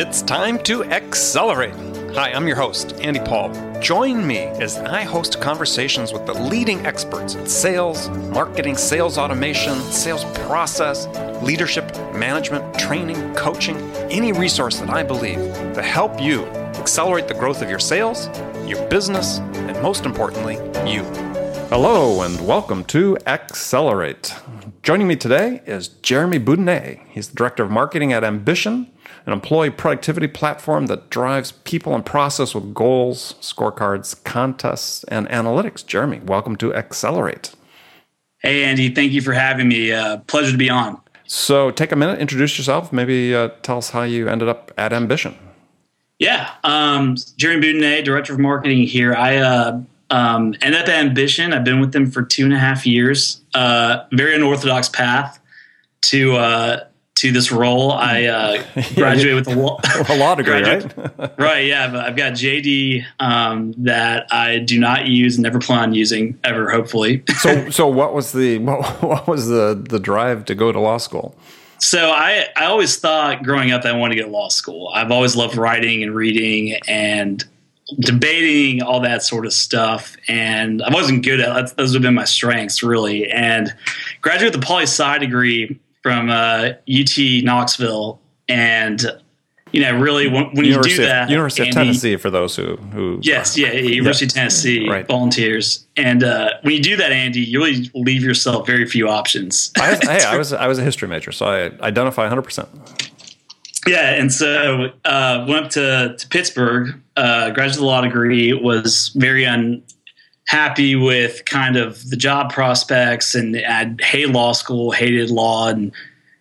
It's time to accelerate. Hi, I'm your host, Andy Paul. Join me as I host conversations with the leading experts in sales, marketing, sales automation, sales process, leadership, management, training, coaching, any resource that I believe to help you accelerate the growth of your sales, your business, and most importantly, you. Hello, and welcome to Accelerate. Joining me today is Jeremy Boudinet. He's the Director of Marketing at Ambition an employee productivity platform that drives people and process with goals, scorecards, contests, and analytics. Jeremy, welcome to Accelerate. Hey, Andy, thank you for having me. Uh, pleasure to be on. So, take a minute, introduce yourself, maybe uh, tell us how you ended up at Ambition. Yeah, um, Jeremy Boudinet, Director of Marketing here. I uh, um, ended up at Ambition. I've been with them for two and a half years. Uh, very unorthodox path to uh, to this role. I uh, graduated with a law, a law degree, right? right. Yeah, I've got JD um, that I do not use never plan on using ever. Hopefully. so, so what was the what, what was the the drive to go to law school? So I I always thought growing up that I wanted to get to law school. I've always loved writing and reading and debating all that sort of stuff and i wasn't good at those have been my strengths really and graduate with a poli sci degree from uh, UT Knoxville, and you know, really when, when you do that, University of Tennessee for those who who yes, yeah, University of Tennessee right. volunteers, and uh, when you do that, Andy, you really leave yourself very few options. I, hey, I was I was a history major, so I identify 100. percent Yeah, and so uh, went up to to Pittsburgh, uh, graduate law degree, was very un happy with kind of the job prospects and I hated law school, hated law, and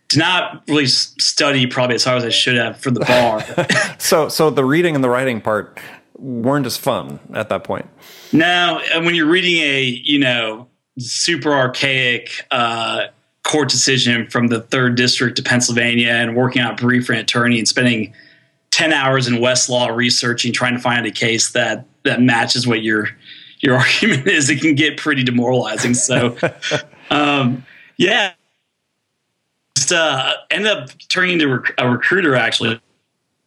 did not really study probably as hard as I should have for the bar. so, so the reading and the writing part weren't as fun at that point. Now, when you're reading a you know super archaic uh, court decision from the third district of Pennsylvania and working out brief for an attorney and spending 10 hours in Westlaw researching, trying to find a case that that matches what you're your argument is, it can get pretty demoralizing. So, um, yeah, just uh, ended up turning into rec- a recruiter actually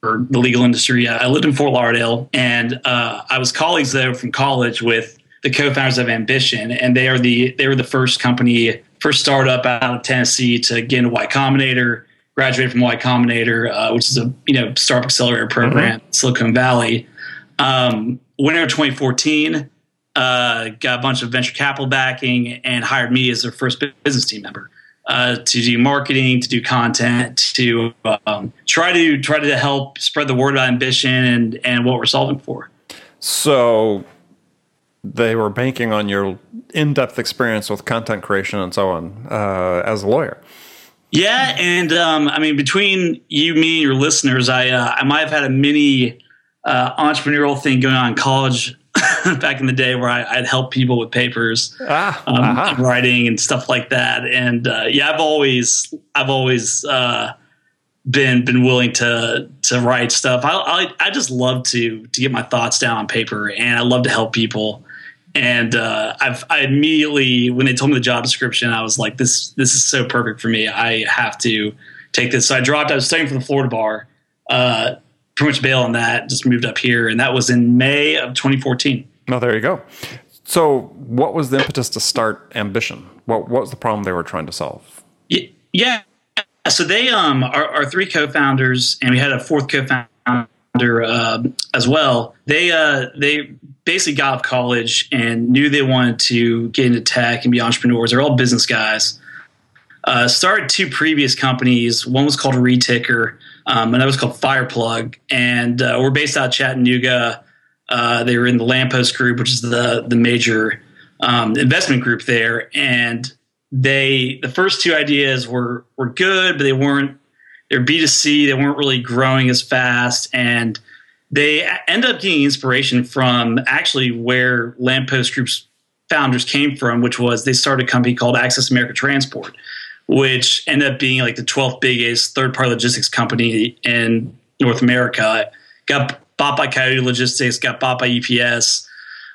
for the legal industry. I lived in Fort Lauderdale, and uh, I was colleagues there from college with the co-founders of Ambition, and they are the they were the first company, first startup out of Tennessee to get into Y Combinator. Graduated from Y Combinator, uh, which is a you know startup accelerator program, mm-hmm. Silicon Valley. Um, winter of 2014 uh, got a bunch of venture capital backing and hired me as their first business team member uh, to do marketing, to do content, to um, try to try to help spread the word about ambition and and what we're solving for. So they were banking on your in-depth experience with content creation and so on uh, as a lawyer. Yeah, and um, I mean, between you, me, and your listeners, I uh, I might have had a mini uh, entrepreneurial thing going on in college back in the day where I, would help people with papers, ah, um, uh-huh. writing and stuff like that. And uh, yeah, I've always I've always uh, been been willing to to write stuff. I, I, I just love to to get my thoughts down on paper, and I love to help people. And uh, I've I immediately when they told me the job description, I was like, this this is so perfect for me. I have to take this. So I dropped. I was studying for the Florida bar. Pretty much bail on that. Just moved up here, and that was in May of 2014. Oh, there you go. So, what was the impetus to start Ambition? What, what was the problem they were trying to solve? Yeah, so they um are, are three co-founders, and we had a fourth co-founder uh, as well. They uh they basically got out of college and knew they wanted to get into tech and be entrepreneurs. They're all business guys. Uh, started two previous companies. One was called Reticker, um, and that was called Fireplug. And uh, we're based out of Chattanooga. Uh, they were in the Lamppost Group, which is the the major um, investment group there. And they the first two ideas were were good, but they weren't. They're B two C. They weren't really growing as fast, and they end up getting inspiration from actually where Lamppost Group's founders came from, which was they started a company called Access America Transport which ended up being like the 12th biggest third party logistics company in North America. Got bought by Coyote Logistics, got bought by UPS.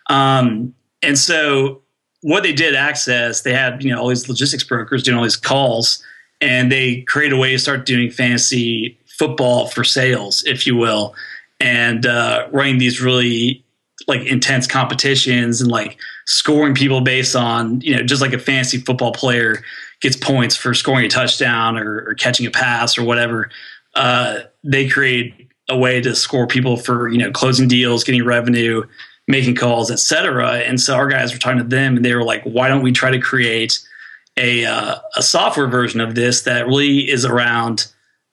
Um, and so what they did access, they had, you know, all these logistics brokers doing all these calls and they created a way to start doing fantasy football for sales, if you will, and uh, running these really like intense competitions and like scoring people based on you know just like a fantasy football player gets points for scoring a touchdown or, or catching a pass or whatever. Uh, they create a way to score people for you know closing deals, getting revenue, making calls, etc. And so our guys were talking to them, and they were like, "Why don't we try to create a uh, a software version of this that really is around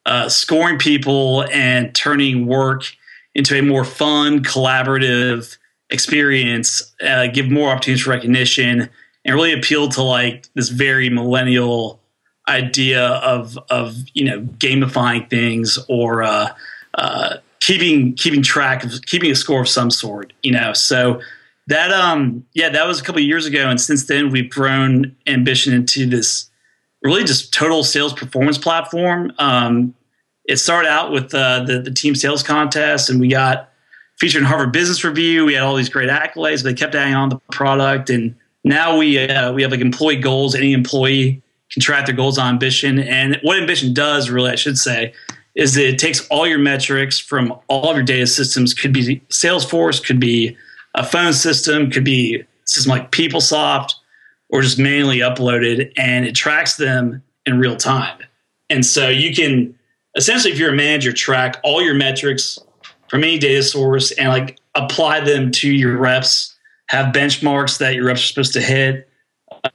uh, scoring people and turning work into a more fun, collaborative experience, uh, give more opportunities for recognition, and really appeal to like this very millennial idea of of you know gamifying things or uh, uh, keeping keeping track of keeping a score of some sort. You know, so that um yeah that was a couple years ago, and since then we've grown Ambition into this really just total sales performance platform. Um, it started out with uh, the the team sales contest, and we got featured in Harvard Business Review. We had all these great accolades, but they kept adding on the product, and now we uh, we have like employee goals. Any employee can track their goals on Ambition, and what Ambition does, really, I should say, is that it takes all your metrics from all of your data systems. Could be Salesforce, could be a phone system, could be system like PeopleSoft, or just manually uploaded, and it tracks them in real time. And so you can essentially, if you're a manager, track all your metrics from any data source and like apply them to your reps. Have benchmarks that your reps are supposed to hit.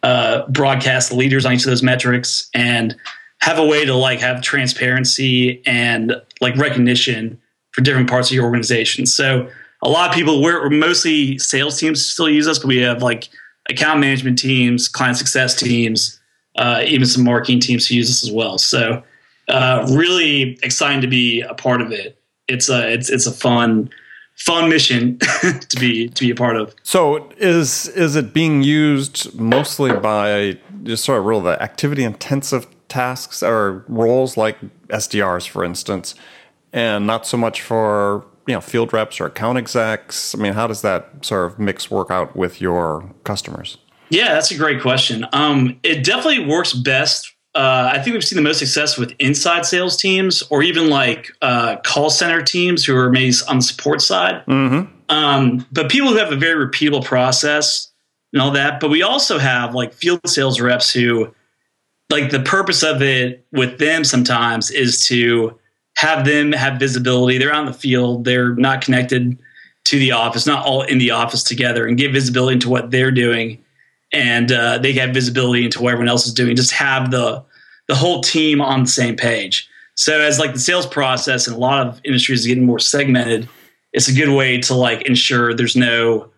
Uh, broadcast the leaders on each of those metrics and have a way to like have transparency and like recognition for different parts of your organization. So a lot of people we're, mostly sales teams still use us, but we have like account management teams, client success teams, uh, even some marketing teams who use us as well. So uh, really exciting to be a part of it. It's a it's it's a fun fun mission to be to be a part of. So is is it being used mostly by just sort of real the activity intensive tasks or roles like SDRs, for instance, and not so much for you know field reps or account execs? I mean, how does that sort of mix work out with your customers? Yeah, that's a great question. Um, it definitely works best. Uh, I think we've seen the most success with inside sales teams or even like uh, call center teams who are maybe on the support side. Mm-hmm. Um, but people who have a very repeatable process and all that. But we also have like field sales reps who like the purpose of it with them sometimes is to have them have visibility. They're on the field. They're not connected to the office, not all in the office together, and give visibility into what they're doing, and uh, they have visibility into what everyone else is doing. Just have the the whole team on the same page. So as like the sales process and a lot of industries getting more segmented, it's a good way to like ensure there's no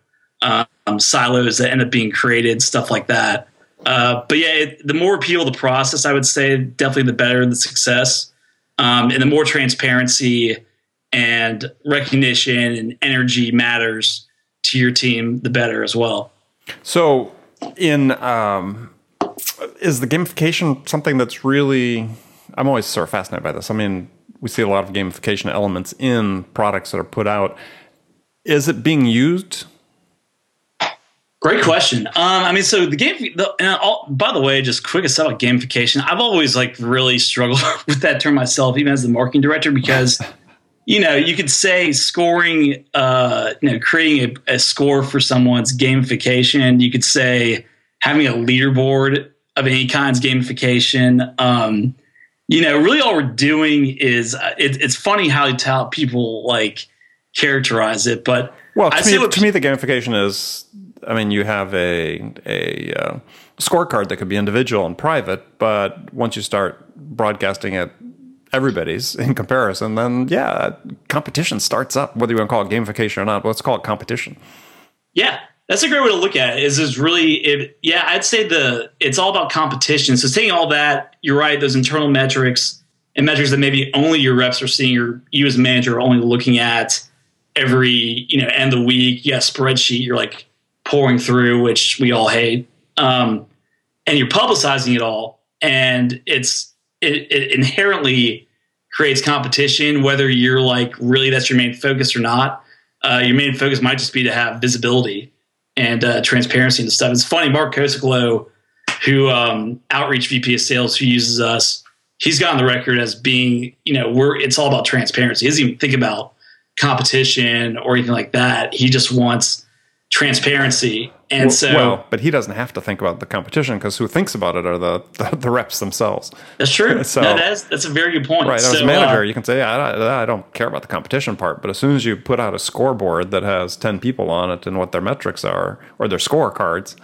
um, silos that end up being created, stuff like that. Uh, but yeah, it, the more appeal the process, I would say, definitely the better the success, um, and the more transparency and recognition and energy matters to your team, the better as well. So, in um, is the gamification something that's really? I'm always sort of fascinated by this. I mean, we see a lot of gamification elements in products that are put out. Is it being used Great question. Um, I mean, so the game. The, all, by the way, just quick aside about gamification. I've always like really struggled with that term myself, even as the marketing director, because you know you could say scoring, uh, you know, creating a, a score for someone's gamification. You could say having a leaderboard of any kinds gamification. Um, you know, really all we're doing is uh, it, it's funny how, how people like characterize it, but well, to, me, to me, the gamification is I mean, you have a a uh, scorecard that could be individual and private, but once you start broadcasting it everybody's in comparison, then yeah, competition starts up. Whether you want to call it gamification or not, let's call it competition. Yeah, that's a great way to look at it. Is is really it? Yeah, I'd say the it's all about competition. So taking all that, you're right. Those internal metrics and metrics that maybe only your reps are seeing, or you as a manager are only looking at every you know end of the week. Yeah, spreadsheet. You're like pouring through, which we all hate, um, and you're publicizing it all, and it's it, it inherently creates competition, whether you're like really that's your main focus or not. Uh, your main focus might just be to have visibility and uh, transparency and stuff. It's funny, Mark Kosoglow, who um, outreach VP of sales, who uses us, he's gotten the record as being, you know, we're it's all about transparency. He doesn't even think about competition or anything like that. He just wants transparency. And well, so, well, but he doesn't have to think about the competition because who thinks about it are the, the, the reps themselves. That's true. so, no, that's that's a very good point. Right. So, as a manager, uh, you can say, I, I don't care about the competition part, but as soon as you put out a scoreboard that has ten people on it and what their metrics are or their scorecards,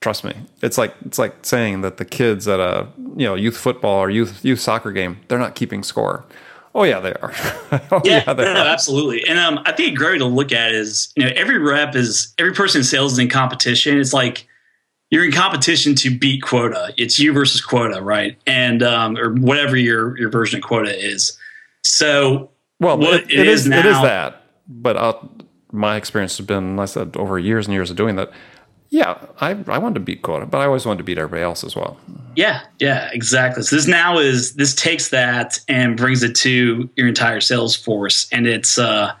trust me, it's like it's like saying that the kids at a you know youth football or youth youth soccer game they're not keeping score. Oh yeah, they are. oh, yeah, yeah they no, are. absolutely. And um, I think a great way to look at is you know every rep is every person in sales is in competition. It's like you're in competition to beat quota. It's you versus quota, right? And um, or whatever your your version of quota is. So well, what it, it is, now, it is that. But uh, my experience has been, I said, over years and years of doing that. Yeah, I, I wanted to beat quota, but I always wanted to beat everybody else as well. Yeah, yeah, exactly. So this now is this takes that and brings it to your entire sales force, and it's uh,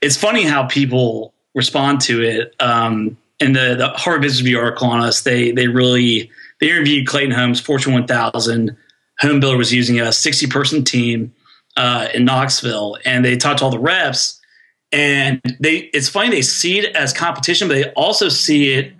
it's funny how people respond to it. Um, in the the Harvard Business Review article on us, they they really they interviewed Clayton Homes, Fortune 1000 home builder was using a 60 person team uh, in Knoxville, and they talked to all the reps and they it's funny they see it as competition but they also see it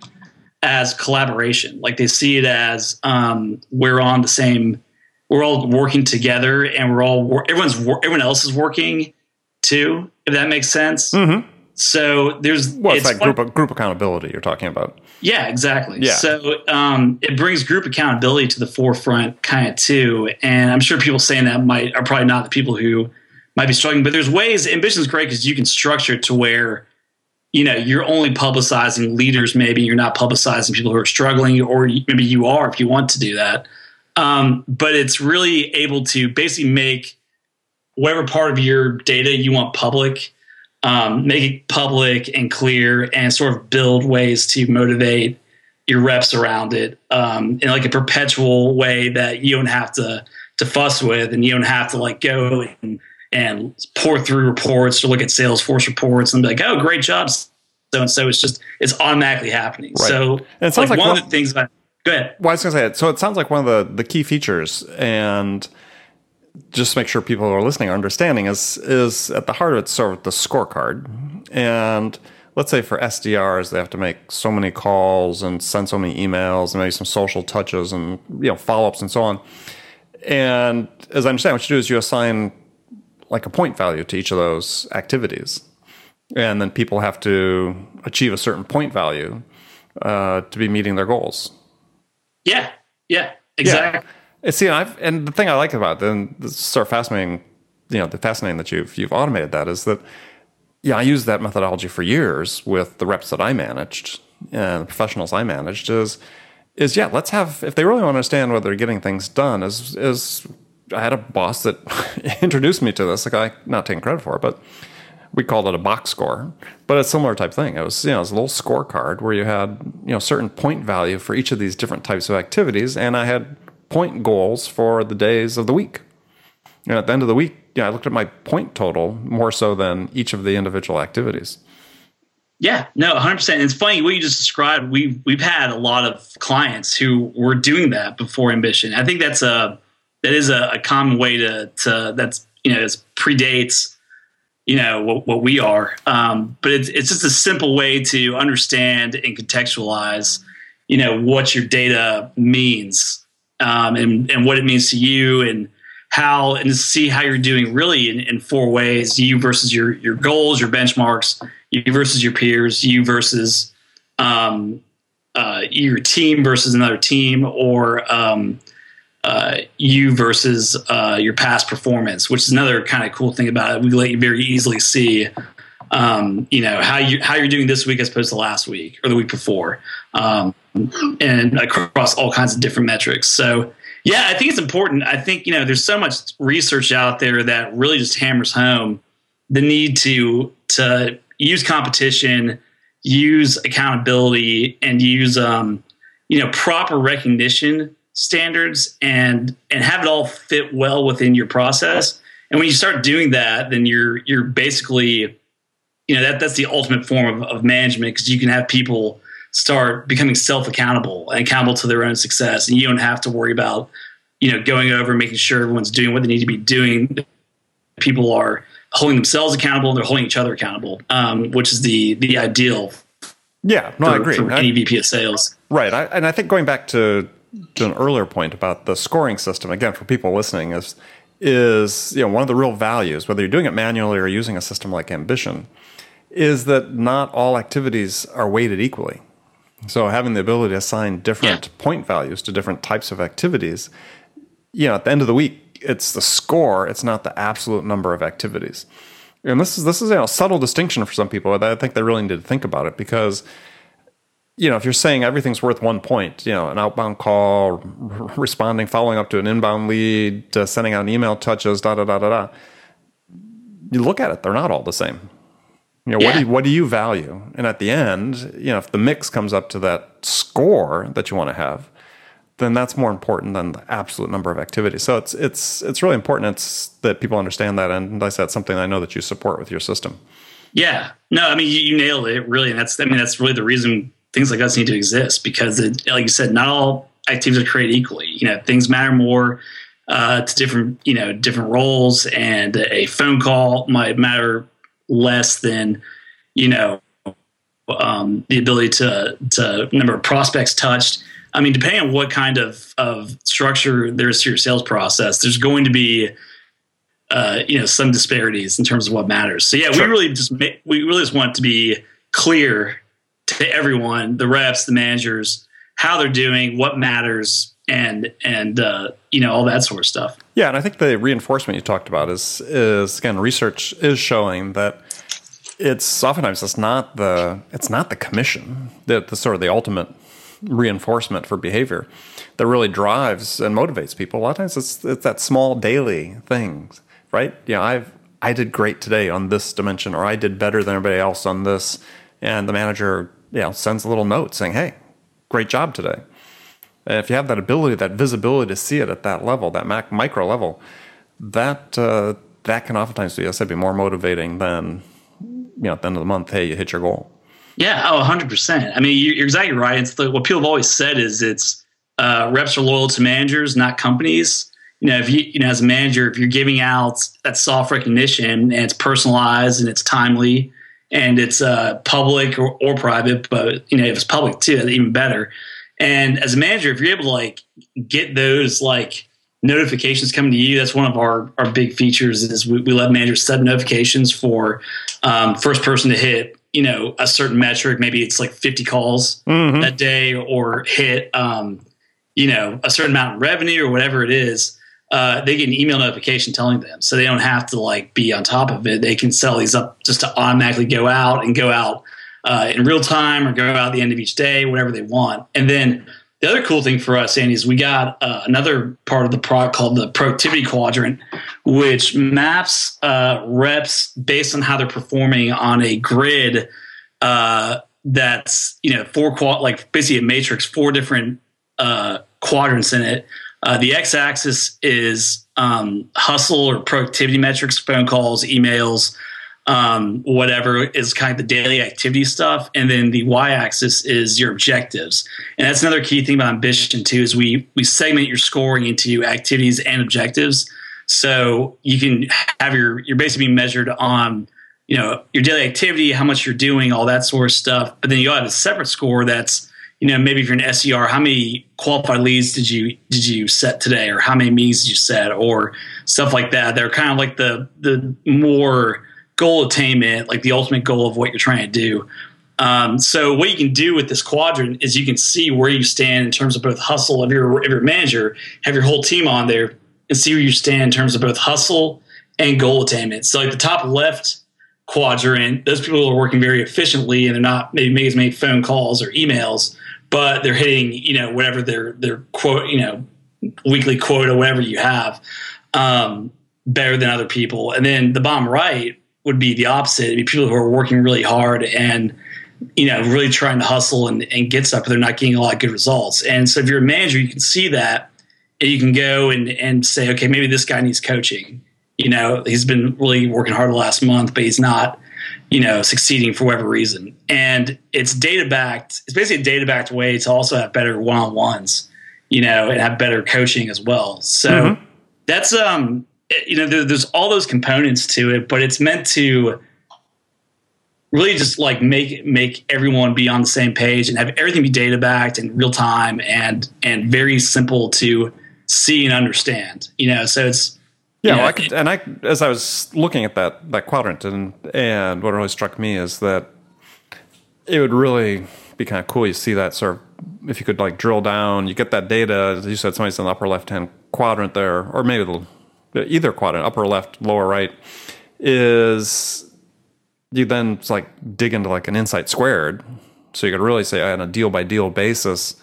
as collaboration like they see it as um, we're on the same we're all working together and we're all everyone's everyone else is working too if that makes sense mm-hmm. so there's well it's, it's like group group accountability you're talking about yeah exactly yeah. so um, it brings group accountability to the forefront kind of too and i'm sure people saying that might are probably not the people who might be struggling. But there's ways. Ambition is great because you can structure it to where you know you're only publicizing leaders. Maybe you're not publicizing people who are struggling, or maybe you are if you want to do that. Um, but it's really able to basically make whatever part of your data you want public, um, make it public and clear, and sort of build ways to motivate your reps around it um, in like a perpetual way that you don't have to to fuss with, and you don't have to like go and and pour through reports to look at Salesforce reports and be like, oh, great job, so and so. It's just it's automatically happening. Right. So and it sounds like, like one, one, of the things. About, go ahead. Well, I was going to say it. So it sounds like one of the the key features and just to make sure people who are listening are understanding is is at the heart of it sort of the scorecard and let's say for SDRs they have to make so many calls and send so many emails and maybe some social touches and you know follow-ups and so on and as I understand what you do is you assign like a point value to each of those activities. And then people have to achieve a certain point value uh, to be meeting their goals. Yeah, yeah, exactly. Yeah. See, I've, and the thing I like about it, and this is sort of fascinating, you know, the fascinating that you've you've automated that is that, yeah, I used that methodology for years with the reps that I managed and the professionals I managed. Is is yeah, let's have if they really want to understand whether they're getting things done, is is I had a boss that introduced me to this. Like I not taking credit for it, but we called it a box score. But it's a similar type thing. It was you know it was a little scorecard where you had you know certain point value for each of these different types of activities, and I had point goals for the days of the week. And at the end of the week, yeah, I looked at my point total more so than each of the individual activities. Yeah, no, 100%. It's funny what you just described. We've we've had a lot of clients who were doing that before ambition. I think that's a that is a, a common way to to that's you know it predates you know what, what we are. Um, but it's, it's just a simple way to understand and contextualize you know what your data means um, and, and what it means to you and how and see how you're doing really in, in four ways you versus your your goals your benchmarks you versus your peers you versus um, uh, your team versus another team or um, uh, you versus uh, your past performance, which is another kind of cool thing about it. We let you very easily see, um, you know, how you how you're doing this week as opposed to last week or the week before, um, and across all kinds of different metrics. So, yeah, I think it's important. I think you know, there's so much research out there that really just hammers home the need to to use competition, use accountability, and use um, you know proper recognition standards and and have it all fit well within your process. And when you start doing that, then you're you're basically, you know, that that's the ultimate form of, of management because you can have people start becoming self accountable and accountable to their own success, and you don't have to worry about you know, going over and making sure everyone's doing what they need to be doing. People are holding themselves accountable and they're holding each other accountable, um, which is the the ideal. Yeah, no, for, I agree. For any VP of sales, right? I, and I think going back to to an earlier point about the scoring system again for people listening is is you know one of the real values whether you're doing it manually or using a system like Ambition is that not all activities are weighted equally. So having the ability to assign different yeah. point values to different types of activities, you know, at the end of the week, it's the score, it's not the absolute number of activities. And this is this is you know, a subtle distinction for some people. I think they really need to think about it because you know, if you're saying everything's worth one point, you know, an outbound call, r- responding, following up to an inbound lead, uh, sending out an email touches, da da da da da. You look at it; they're not all the same. You know, yeah. what do you, what do you value? And at the end, you know, if the mix comes up to that score that you want to have, then that's more important than the absolute number of activities. So it's it's it's really important it's that people understand that, and I said something I know that you support with your system. Yeah, no, I mean you, you nailed it really, and that's I mean that's really the reason things like us need to exist because, it, like you said, not all activities are created equally. You know, things matter more uh, to different you know different roles, and a phone call might matter less than you know um, the ability to to number of prospects touched. I mean, depending on what kind of of structure there is to your sales process, there's going to be uh, you know some disparities in terms of what matters. So yeah, sure. we really just we really just want to be clear everyone, the reps, the managers, how they're doing, what matters, and and uh, you know all that sort of stuff. Yeah, and I think the reinforcement you talked about is is again research is showing that it's oftentimes it's not the it's not the commission that the sort of the ultimate reinforcement for behavior that really drives and motivates people. A lot of times it's it's that small daily things, right? Yeah, I've I did great today on this dimension, or I did better than everybody else on this, and the manager you know, sends a little note saying, "Hey, great job today." And if you have that ability, that visibility to see it at that level, that mac- micro level, that uh, that can oftentimes be, I said, be more motivating than you know at the end of the month. Hey, you hit your goal. Yeah, oh, 100 percent. I mean, you're exactly right. It's the, what people have always said is it's uh, reps are loyal to managers, not companies. You know, if you you know as a manager, if you're giving out that soft recognition and it's personalized and it's timely, and it's uh, public or, or private, but you know if it's public too, even better. And as a manager, if you're able to like get those like notifications coming to you, that's one of our our big features. Is we, we let managers set notifications for um, first person to hit you know a certain metric. Maybe it's like 50 calls mm-hmm. a day, or hit um, you know a certain amount of revenue or whatever it is uh, they get an email notification telling them, so they don't have to like be on top of it. They can sell these up just to automatically go out and go out uh, in real time or go out at the end of each day, whatever they want. And then the other cool thing for us, Andy, is we got uh, another part of the product called the productivity quadrant, which maps uh, reps based on how they're performing on a grid uh, that's you know four quad like basically a matrix, four different uh, quadrants in it uh, the x axis is um, hustle or productivity metrics, phone calls, emails, um, whatever is kind of the daily activity stuff. And then the y axis is your objectives. And that's another key thing about ambition, too, is we, we segment your scoring into activities and objectives. So you can have your, you're basically measured on, you know, your daily activity, how much you're doing, all that sort of stuff. But then you have a separate score that's you know, maybe if you're an SDR, how many qualified leads did you did you set today, or how many meetings did you set, or stuff like that. They're kind of like the the more goal attainment, like the ultimate goal of what you're trying to do. Um, so what you can do with this quadrant is you can see where you stand in terms of both hustle of your of your manager, have your whole team on there, and see where you stand in terms of both hustle and goal attainment. So like the top left quadrant, those people are working very efficiently and they're not maybe making as many phone calls or emails but they're hitting you know whatever their their quote you know weekly quota whatever you have um, better than other people. And then the bottom right would be the opposite. It'd be people who are working really hard and you know really trying to hustle and, and get stuff but they're not getting a lot of good results. And so if you're a manager you can see that and you can go and, and say okay maybe this guy needs coaching. You know he's been really working hard the last month but he's not you know, succeeding for whatever reason. And it's data backed. It's basically a data backed way to also have better one on ones. you know, and have better coaching as well. So mm-hmm. that's um, you know, there, there's all those components to it, but it's meant to really just like make make everyone be on the same page and have everything be data backed and real time and and very simple to see and understand. You know, so it's yeah, well, I could, and I as I was looking at that that quadrant and and what really struck me is that it would really be kind of cool. You see that sort of if you could like drill down, you get that data. As you said, somebody's in the upper left hand quadrant there, or maybe the either quadrant, upper left, lower right, is you then like dig into like an InsightSquared. So you could really say on a deal by deal basis,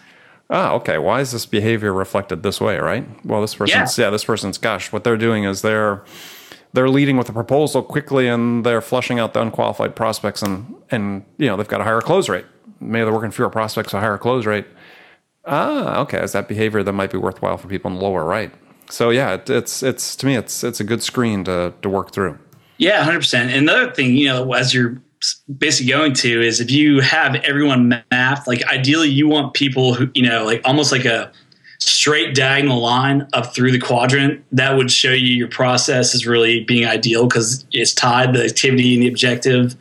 ah, okay, why is this behavior reflected this way, right? Well, this person's yeah. yeah, this person's gosh, what they're doing is they're they're leading with a proposal quickly and they're flushing out the unqualified prospects and and you know they've got a higher close rate. Maybe they're working fewer prospects, a higher close rate. Ah, okay, is that behavior that might be worthwhile for people in the lower right? So yeah, it, it's it's to me it's it's a good screen to to work through. Yeah, hundred percent. And another thing, you know, as you're basically going to is if you have everyone mapped, like ideally you want people who, you know, like almost like a straight diagonal line up through the quadrant. That would show you your process is really being ideal because it's tied the activity and the objective.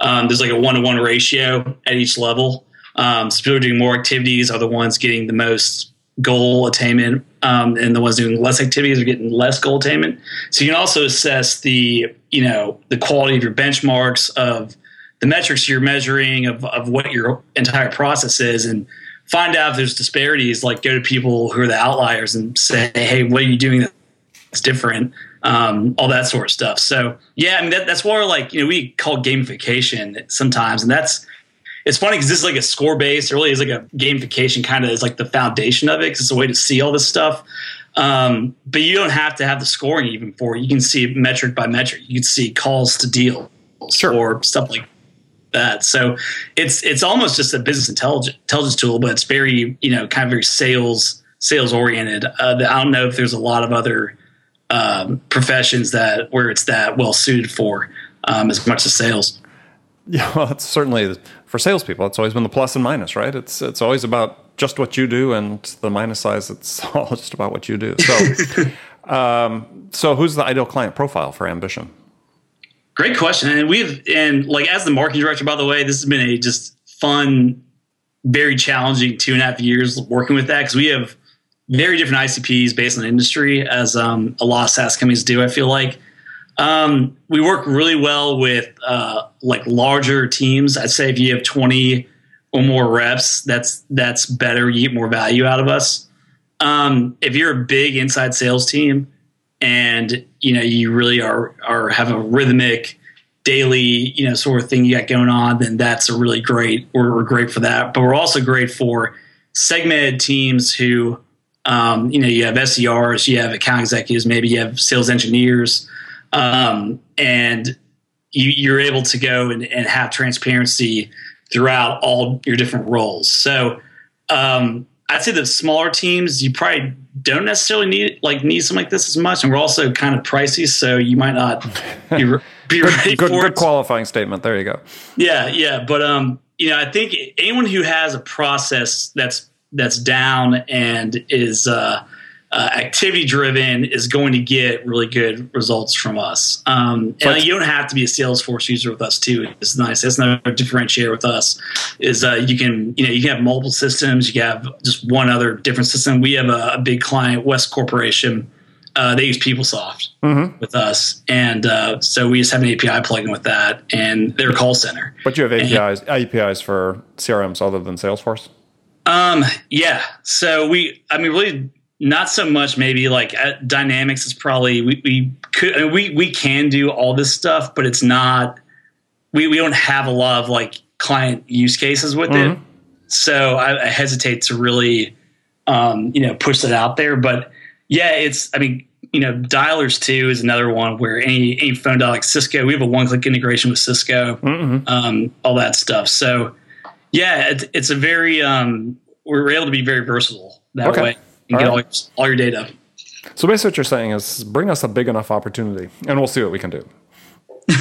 Um, there's like a one to one ratio at each level. Um, so people doing more activities are the ones getting the most goal attainment, um, and the ones doing less activities are getting less goal attainment. So you can also assess the you know the quality of your benchmarks of the metrics you're measuring of, of what your entire process is and find out if there's disparities like go to people who are the outliers and say hey what are you doing that's different um, all that sort of stuff so yeah i mean that, that's more like you know we call gamification sometimes and that's it's funny because this is like a score based. It really is like a gamification kind of is like the foundation of it because it's a way to see all this stuff. Um, but you don't have to have the scoring even for it. You can see metric by metric. You can see calls to deal sure. or stuff like that. So it's it's almost just a business intelligence, intelligence tool, but it's very you know kind of very sales sales oriented. Uh, I don't know if there's a lot of other um, professions that where it's that well suited for um, as much as sales. Yeah, well, it's certainly for salespeople. It's always been the plus and minus, right? It's it's always about just what you do, and the minus size. It's all just about what you do. So, um, so who's the ideal client profile for Ambition? Great question, and we've and like as the marketing director, by the way, this has been a just fun, very challenging two and a half years working with that because we have very different ICPs based on industry, as um, a lot of SaaS companies do. I feel like um, we work really well with uh, like larger teams. I'd say if you have 20 or more reps, that's that's better. You get more value out of us. Um, if you're a big inside sales team and you know you really are are have a rhythmic daily you know sort of thing you got going on, then that's a really great. We're, we're great for that. But we're also great for segmented teams who um, you know you have SDRs, you have account executives, maybe you have sales engineers um, and you, are able to go and, and, have transparency throughout all your different roles. So um, I'd say the smaller teams you probably don't necessarily need like need something like this as much, and we're also kind of pricey, so you might not be, be ready good, for good it. qualifying statement. There you go. Yeah, yeah, but um, you know, I think anyone who has a process that's that's down and is uh, uh, activity driven is going to get really good results from us. Um, and you don't have to be a Salesforce user with us too. It's nice. That's another differentiator with us. Is uh, you can you know you can have multiple systems. You can have just one other different system. We have a, a big client, West Corporation. Uh, they use PeopleSoft mm-hmm. with us, and uh, so we just have an API plugin with that, and their call center. But you have APIs and, APIs for CRMs other than Salesforce. Um. Yeah. So we. I mean, really not so much maybe like dynamics is probably we, we could I mean, we we can do all this stuff but it's not we, we don't have a lot of like client use cases with mm-hmm. it so I, I, hesitate to really um, you know push that out there but yeah it's i mean you know dialers too is another one where any any phone dial like cisco we have a one click integration with cisco mm-hmm. um, all that stuff so yeah it, it's a very um, we're able to be very versatile that okay. way and all get right. all, your, all your data. So basically, what you're saying is bring us a big enough opportunity, and we'll see what we can do.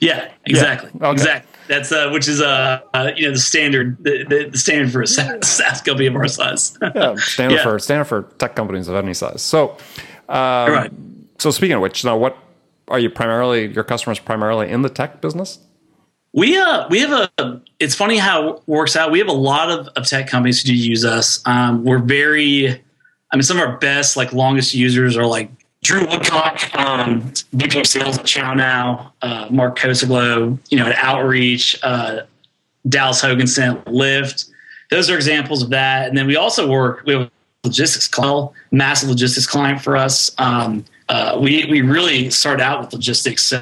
yeah, exactly, yeah. Okay. exactly. That's uh, which is uh, uh, you know the standard the, the, the standard for a SaaS, SaaS company of our size. yeah, standard yeah. for standard for tech companies of any size. So, um, right. So speaking of which, now what are you primarily your customers primarily in the tech business? We uh we have a it's funny how it works out. We have a lot of, of tech companies who do use us. Um, we're very I mean some of our best like longest users are like Drew Woodcock, um, VP of Sales at ChowNow, uh, Mark Kosoglow, you know, at Outreach, uh, Dallas Hoganson, Lyft. Those are examples of that. And then we also work, we have logistics client, massive logistics client for us. Um, uh, we, we really started out with logistics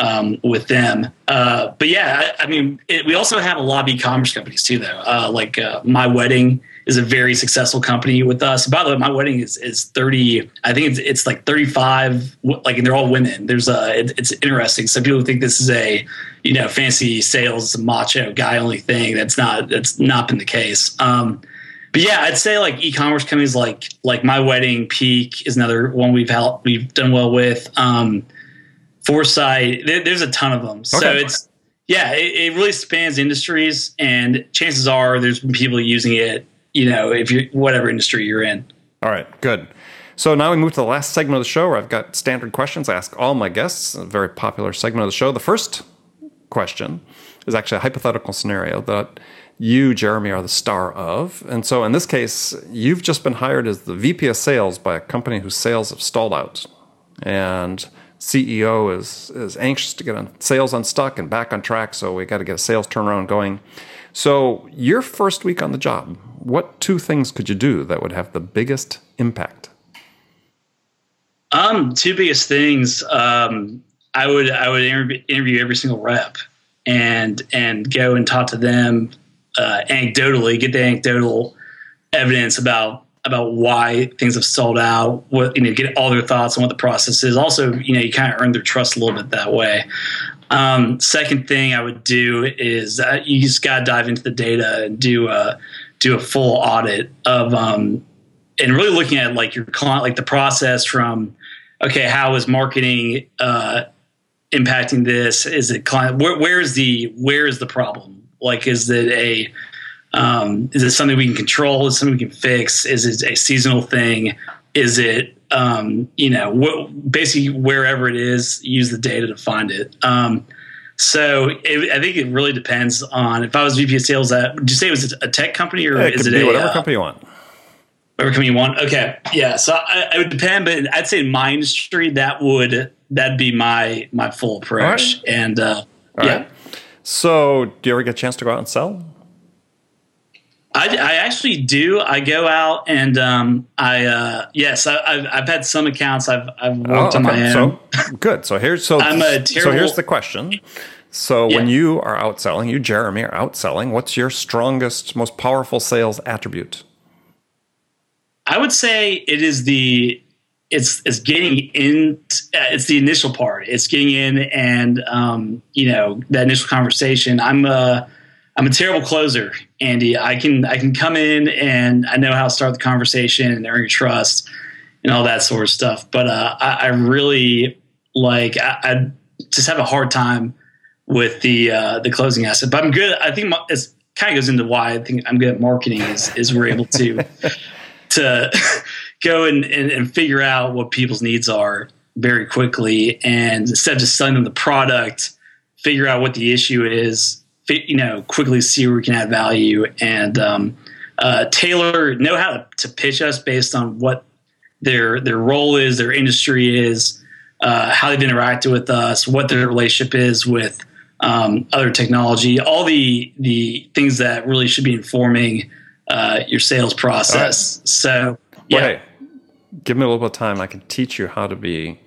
um, with them. Uh, but yeah, I, I mean, it, we also have a lot of e-commerce companies too, though. Uh, like uh, My Wedding is a very successful company with us. By the way, My Wedding is, is 30, I think it's, it's like 35, like, and they're all women. There's a, it, it's interesting. Some people think this is a, you know, fancy sales, macho guy only thing. That's not, that's not been the case. Um, but yeah, I'd say like e-commerce companies like like My Wedding, Peak is another one we've helped we've done well with. Um, Foresight. There, there's a ton of them. Okay. So it's yeah, it, it, really spans industries, and chances are there's been people using it. You know, if you whatever industry you're in. All right, good. So now we move to the last segment of the show where I've got standard questions I ask all my guests. A very popular segment of the show. The first question is actually a hypothetical scenario that you, Jeremy, are the star of. And so in this case, you've just been hired as the VP of sales by a company whose sales have stalled out. And CEO is is anxious to get on sales unstuck and back on track, so we got to get a sales turnaround going. So, your first week on the job, what two things could you do that would have the biggest impact? Um, two biggest things. Um, I would I would interview, interview every single rep and and go and talk to them uh, anecdotally, get the anecdotal evidence about about why things have sold out, what you know, get all their thoughts on what the process is. Also, you know, you kind of earn their trust a little bit that way. Um, second thing I would do is uh, you just got to dive into the data and do a do a full audit of um, and really looking at like your client, like the process from okay, how is marketing uh, impacting this? Is it client? Where, where is the where is the problem? Like, is it a um, is it something we can control? Is it something we can fix? Is it a seasonal thing? Is it um, you know wh- basically wherever it is, use the data to find it. Um, so it, I think it really depends on if I was VP of sales. At would you say it was a tech company or yeah, it is it a, whatever uh, company you want? Whatever company you want. Okay, yeah. So I, it would depend, but I'd say in my industry that would that'd be my my full approach. Right. And uh, yeah. Right. So do you ever get a chance to go out and sell? I, I, actually do. I go out and um, I uh, yes, I, have I've had some accounts. I've I've worked oh, okay. on my own. So good. So here's so I'm a terrible, so here's the question. So yeah. when you are out selling, you Jeremy are outselling. What's your strongest, most powerful sales attribute? I would say it is the it's it's getting in. It's the initial part. It's getting in and um, you know that initial conversation. I'm a I'm a terrible closer, Andy. I can I can come in and I know how to start the conversation and earn your trust and all that sort of stuff. But uh, I, I, really like I, I, just have a hard time with the uh, the closing asset. But I'm good. I think it kind of goes into why I think I'm good at marketing is is we're able to to go and, and, and figure out what people's needs are very quickly and instead of just selling them the product, figure out what the issue is you know quickly see where we can add value and um, uh, tailor know how to, to, pitch us based on what their their role is, their industry is, uh, how they've interacted with us, what their relationship is with um, other technology, all the the things that really should be informing uh, your sales process. Right. So yeah. Well, hey, give me a little bit of time. I can teach you how to be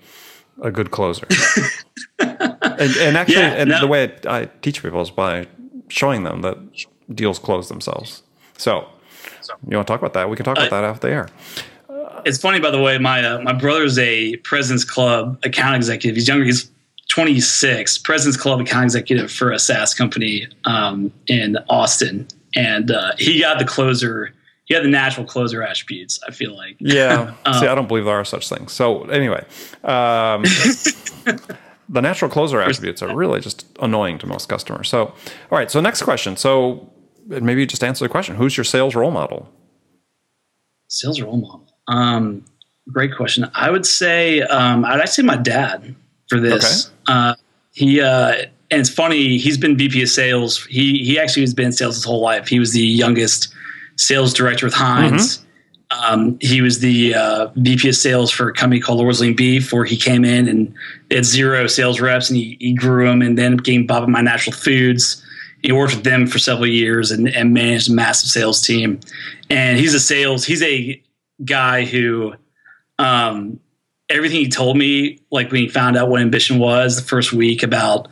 a good closer. and, and, actually, yeah, and no. the way I teach people is by showing them that deals close themselves. So, you want to talk about that? We can talk about uh, that after the air. It's funny, by the way. My uh, my brother's a President's Club account executive. He's younger. He's 26. President's Club account executive for a SaaS company um, in Austin, and uh, he got the closer he had the natural closer attributes. I feel like. Yeah. um, See, I don't believe there are such things. So anyway, um, the natural closer attributes are really just annoying to most customers. So, all right. So next question. So maybe you just answer the question. Who's your sales role model? Sales role model. Um, great question. I would say um, I'd say my dad for this. Okay. Uh, he uh, and it's funny. He's been VP of sales. He he actually has been in sales his whole life. He was the youngest sales director with Heinz. Mm-hmm. Um, he was the uh, VP of sales for a company called Orsley Beef, where he came in and had zero sales reps, and he, he grew them, and then became Bob of My Natural Foods. He worked with them for several years and, and managed a massive sales team. And he's a sales. He's a guy who, um, everything he told me, like when he found out what ambition was the first week about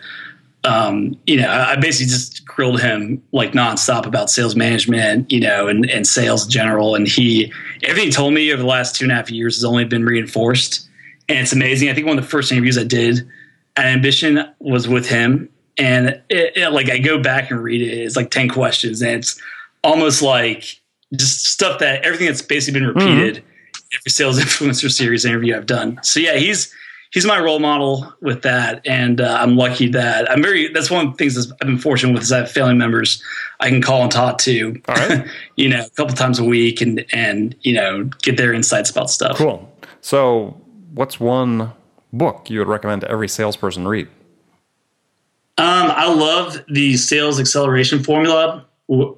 um, you know, I basically just grilled him like nonstop about sales management, you know, and, and sales in general. And he, everything he told me over the last two and a half years has only been reinforced. And it's amazing. I think one of the first interviews I did at Ambition was with him. And it, it, like I go back and read it, it's like 10 questions. And it's almost like just stuff that everything that's basically been repeated mm-hmm. every sales influencer series interview I've done. So yeah, he's, he's my role model with that, and uh, I'm lucky that I'm very. That's one of the things I've been fortunate with is I have family members I can call and talk to, you know, a couple times a week, and and you know get their insights about stuff. Cool. So, what's one book you would recommend every salesperson read? Um, I love the Sales Acceleration Formula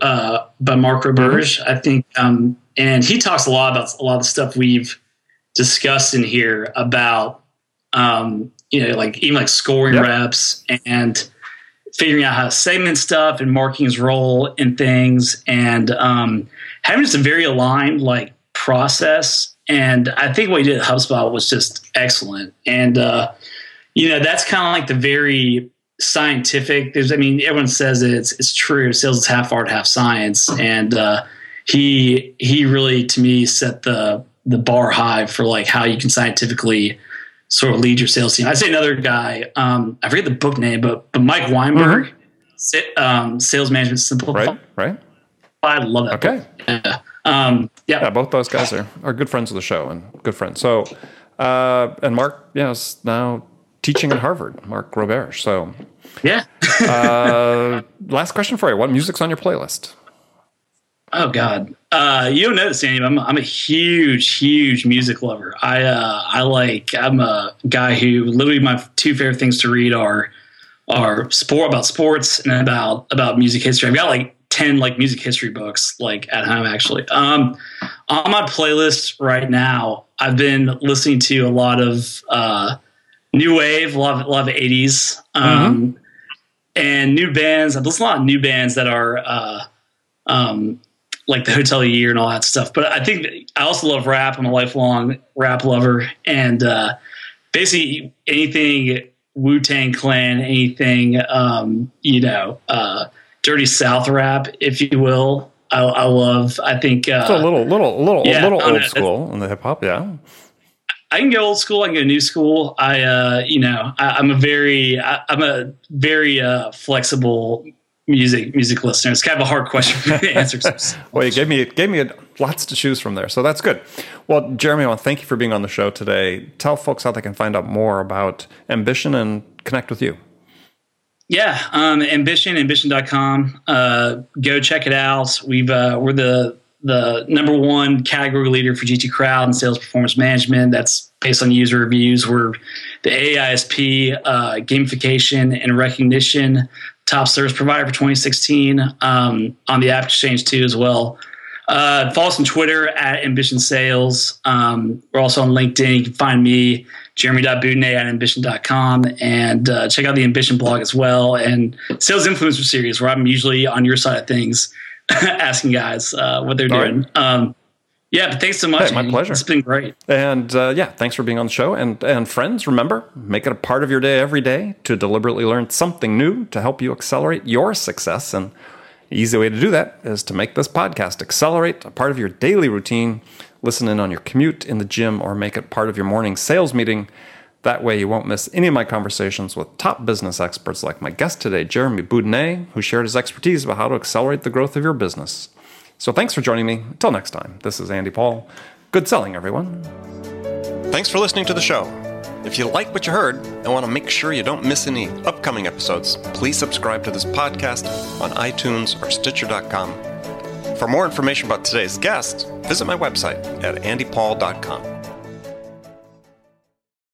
uh, by Mark Roberge. Mm-hmm. I think, um, and he talks a lot about a lot of the stuff we've discussed in here about um, you know, like even like scoring yep. reps and figuring out how to segment stuff and marking his role in things and um, having just a very aligned like process. And I think what he did at HubSpot was just excellent. And uh, you know, that's kind of like the very scientific. There's, I mean, everyone says it, it's it's true. Sales is half art, half science, and uh, he he really to me set the the bar high for like how you can scientifically sort of lead your sales team. I'd say another guy, um, I forget the book name, but but Mike Weinberg, mm-hmm. um, Sales Management Simplified. Right, right. I love that. Okay. Yeah. Um, yeah. yeah. both those guys are, are good friends of the show and good friends. So, uh, and Mark, yeah, is now teaching at Harvard, Mark Roberge. So, yeah. uh, last question for you. What music's on your playlist? Oh God, uh, you don't notice, Andy. I'm I'm a huge, huge music lover. I uh, I like. I'm a guy who literally my two favorite things to read are are sport about sports and about about music history. I've got like ten like music history books like at home actually. Um, on my playlist right now, I've been listening to a lot of uh, new wave, a lot of, a lot of 80s, um, mm-hmm. and new bands. I've listened to a lot of new bands that are. Uh, um, like the Hotel Year and all that stuff. But I think I also love rap. I'm a lifelong rap lover, and uh, basically anything Wu Tang Clan, anything um, you know, uh, Dirty South rap, if you will. I, I love. I think uh, it's a little, little, little, yeah, little old school in the hip hop. Yeah. I can go old school. I can go new school. I, uh, you know, I, am a very, I, am a very uh, flexible music music listener? It's kind of a hard question to answer. well, you gave me gave me lots to choose from there, so that's good. Well, Jeremy, I want to thank you for being on the show today. Tell folks how they can find out more about Ambition and connect with you. Yeah, um, Ambition, ambition.com. Uh, go check it out. We've uh, we're the the number one category leader for G2 Crowd and sales performance management. That's based on user reviews. We're the AISP uh, gamification and recognition top service provider for 2016 um, on the App Exchange too as well. Uh, follow us on Twitter at Ambition Sales. Um, we're also on LinkedIn. You can find me, jeremy.boudinet at ambition.com, and uh, check out the Ambition blog as well and Sales Influencer Series, where I'm usually on your side of things, asking guys uh, what they're All doing. Right. Um, yeah, but thanks so much. Hey, my pleasure. It's been great. And uh, yeah, thanks for being on the show. And and friends, remember, make it a part of your day every day to deliberately learn something new to help you accelerate your success. And easy way to do that is to make this podcast accelerate a part of your daily routine. Listen in on your commute in the gym or make it part of your morning sales meeting. That way, you won't miss any of my conversations with top business experts like my guest today, Jeremy Boudinet, who shared his expertise about how to accelerate the growth of your business. So thanks for joining me. Until next time, this is Andy Paul. Good selling, everyone. Thanks for listening to the show. If you like what you heard and want to make sure you don't miss any upcoming episodes, please subscribe to this podcast on iTunes or Stitcher.com. For more information about today's guest, visit my website at andypaul.com.